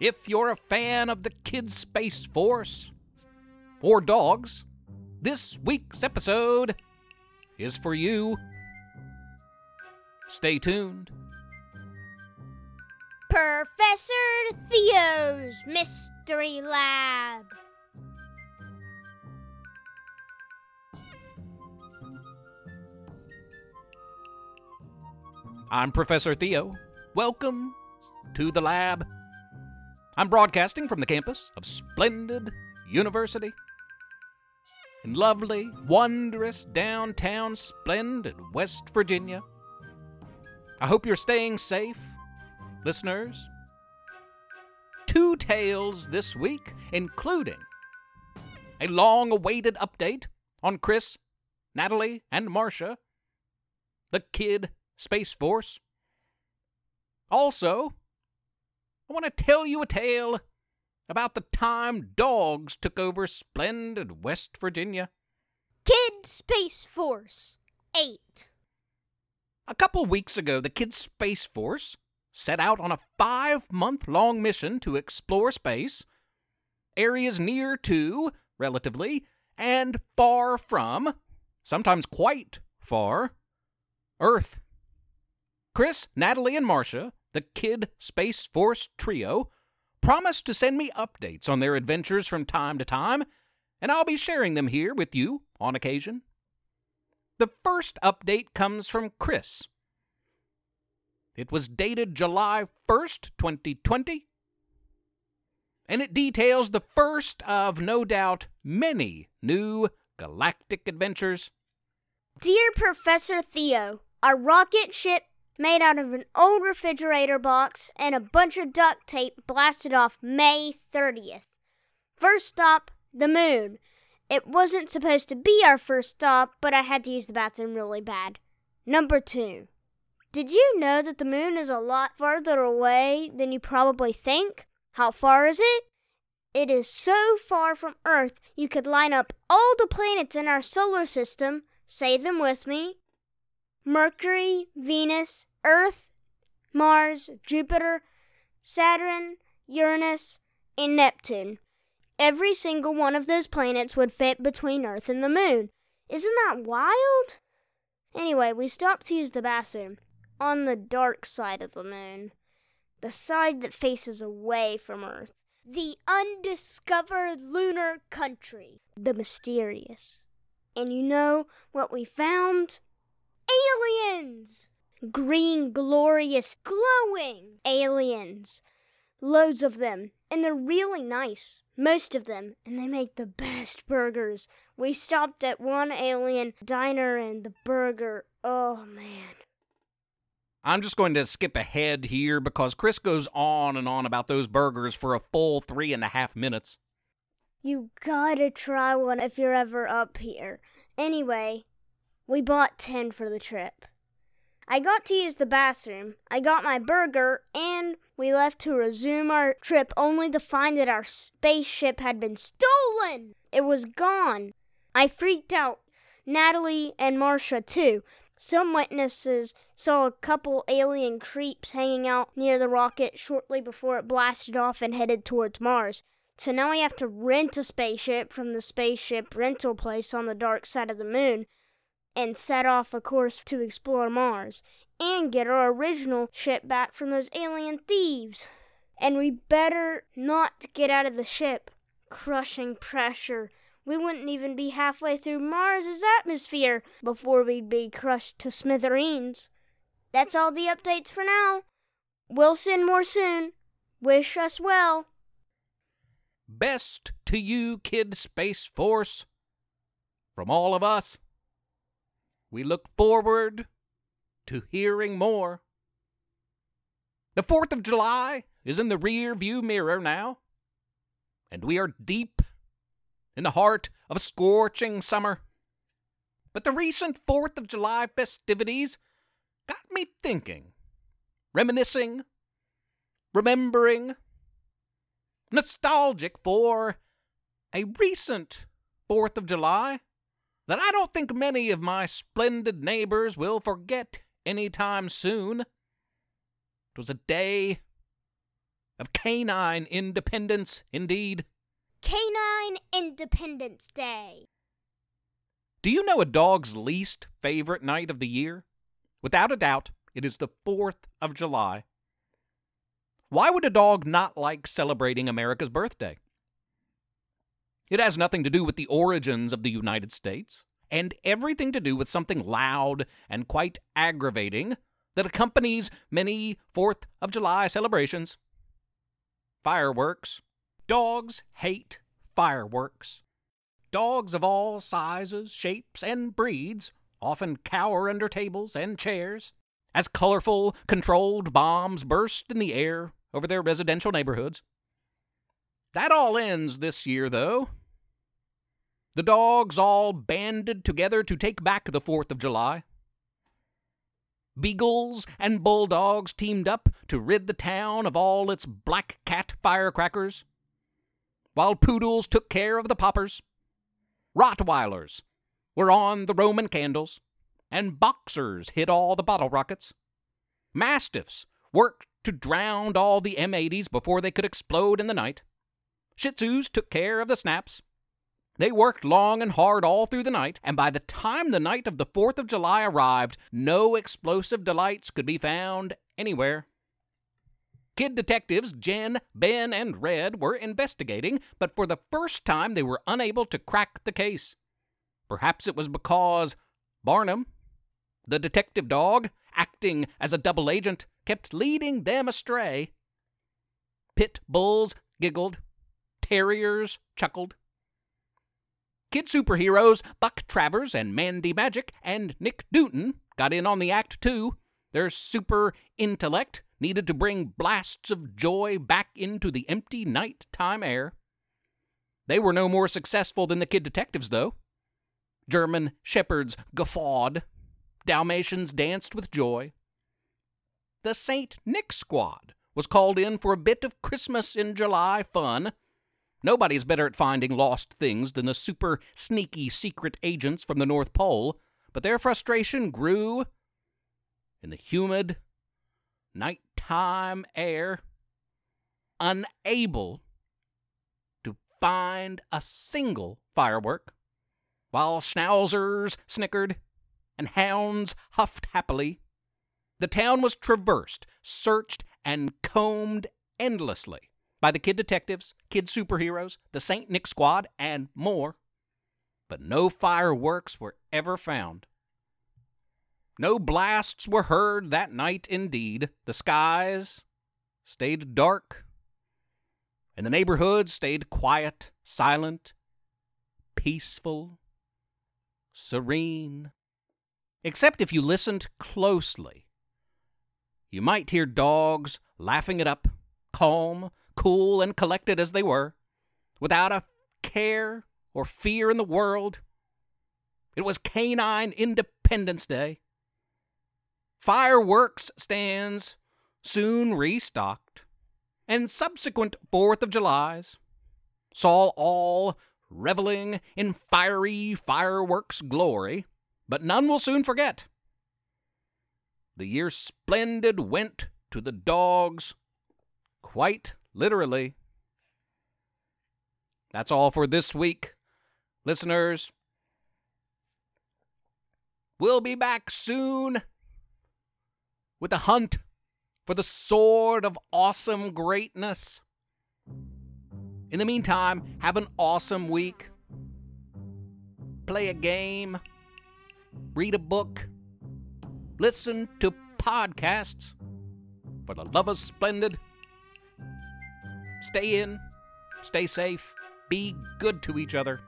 If you're a fan of the Kid Space Force or dogs, this week's episode is for you. Stay tuned. Professor Theo's Mystery Lab. I'm Professor Theo. Welcome to the lab. I'm broadcasting from the campus of Splendid University in lovely, wondrous downtown Splendid, West Virginia. I hope you're staying safe, listeners. Two tales this week, including a long awaited update on Chris, Natalie, and Marcia, the Kid Space Force. Also, I want to tell you a tale about the time dogs took over splendid West Virginia. Kid Space Force 8. A couple weeks ago, the Kid Space Force set out on a five month long mission to explore space, areas near to, relatively, and far from, sometimes quite far, Earth. Chris, Natalie, and Marcia, the Kid Space Force trio, promised to send me updates on their adventures from time to time, and I'll be sharing them here with you on occasion. The first update comes from Chris. It was dated July 1st, 2020, and it details the first of no doubt many new galactic adventures. Dear Professor Theo, our rocket ship made out of an old refrigerator box and a bunch of duct tape blasted off May 30th. First stop, the moon. It wasn't supposed to be our first stop, but I had to use the bathroom really bad. Number two. Did you know that the moon is a lot farther away than you probably think? How far is it? It is so far from Earth you could line up all the planets in our solar system, say them with me Mercury, Venus, Earth, Mars, Jupiter, Saturn, Uranus, and Neptune. Every single one of those planets would fit between Earth and the Moon. Isn't that wild? Anyway, we stopped to use the bathroom on the dark side of the moon, the side that faces away from Earth, the undiscovered lunar country, the mysterious. And you know what we found? Aliens! Green, glorious, glowing aliens. Loads of them, and they're really nice. Most of them, and they make the best burgers. We stopped at one alien diner and the burger, oh man. I'm just going to skip ahead here because Chris goes on and on about those burgers for a full three and a half minutes. You gotta try one if you're ever up here. Anyway, we bought 10 for the trip. I got to use the bathroom, I got my burger, and we left to resume our trip only to find that our spaceship had been stolen. It was gone. I freaked out. Natalie and Marcia, too. Some witnesses saw a couple alien creeps hanging out near the rocket shortly before it blasted off and headed towards Mars. So now we have to rent a spaceship from the spaceship rental place on the dark side of the moon and set off a course to explore Mars and get our original ship back from those alien thieves. And we better not get out of the ship. Crushing pressure. We wouldn't even be halfway through Mars's atmosphere before we'd be crushed to smithereens. That's all the updates for now. We'll send more soon. Wish us well. Best to you, Kid Space Force. From all of us. We look forward to hearing more. The 4th of July is in the rear view mirror now, and we are deep in the heart of a scorching summer. But the recent 4th of July festivities got me thinking, reminiscing, remembering, nostalgic for a recent 4th of July that I don't think many of my splendid neighbors will forget any time soon. It was a day of canine independence, indeed. Canine Independence Day. Do you know a dog's least favorite night of the year? Without a doubt, it is the 4th of July. Why would a dog not like celebrating America's birthday? It has nothing to do with the origins of the United States, and everything to do with something loud and quite aggravating that accompanies many 4th of July celebrations fireworks. Dogs hate fireworks. Dogs of all sizes, shapes, and breeds often cower under tables and chairs as colorful, controlled bombs burst in the air over their residential neighborhoods. That all ends this year, though. The dogs all banded together to take back the 4th of July. Beagles and bulldogs teamed up to rid the town of all its black cat firecrackers, while poodles took care of the poppers. Rottweilers were on the Roman candles, and boxers hit all the bottle rockets. Mastiffs worked to drown all the M80s before they could explode in the night. Shih Tzus took care of the snaps. They worked long and hard all through the night, and by the time the night of the 4th of July arrived, no explosive delights could be found anywhere. Kid detectives Jen, Ben, and Red were investigating, but for the first time they were unable to crack the case. Perhaps it was because Barnum, the detective dog, acting as a double agent, kept leading them astray. Pit bulls giggled, terriers chuckled. Kid superheroes Buck Travers and Mandy Magic and Nick Newton got in on the act too. Their super intellect needed to bring blasts of joy back into the empty nighttime air. They were no more successful than the kid detectives, though. German shepherds guffawed. Dalmatians danced with joy. The St. Nick Squad was called in for a bit of Christmas in July fun. Nobody's better at finding lost things than the super sneaky secret agents from the North Pole, but their frustration grew in the humid, nighttime air, unable to find a single firework, while schnauzers snickered and hounds huffed happily. The town was traversed, searched, and combed endlessly by the kid detectives, kid superheroes, the St. Nick Squad, and more. But no fireworks were ever found. No blasts were heard that night, indeed. The skies stayed dark, and the neighborhood stayed quiet, silent, peaceful, serene. Except if you listened closely. You might hear dogs laughing it up, calm, cool, and collected as they were, without a care or fear in the world. It was Canine Independence Day. Fireworks stands soon restocked, and subsequent Fourth of Julys saw all reveling in fiery fireworks glory, but none will soon forget. The year splendid went to the dogs, quite literally. That's all for this week, listeners. We'll be back soon with a hunt for the sword of awesome greatness. In the meantime, have an awesome week. Play a game, read a book, listen to podcasts. For the love of splendid, stay in, stay safe, be good to each other.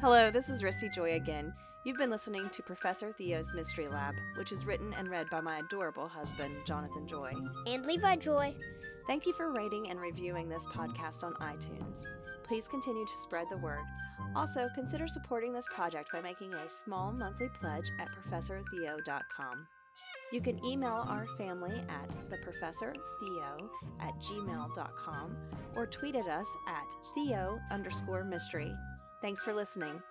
Hello, this is Risty Joy again. You've been listening to Professor Theo's Mystery Lab, which is written and read by my adorable husband, Jonathan Joy. And Levi Joy. Thank you for rating and reviewing this podcast on iTunes. Please continue to spread the word. Also, consider supporting this project by making a small monthly pledge at ProfessorTheo.com. You can email our family at theprofessortheo at gmail.com or tweet at us at theo underscore mystery. Thanks for listening.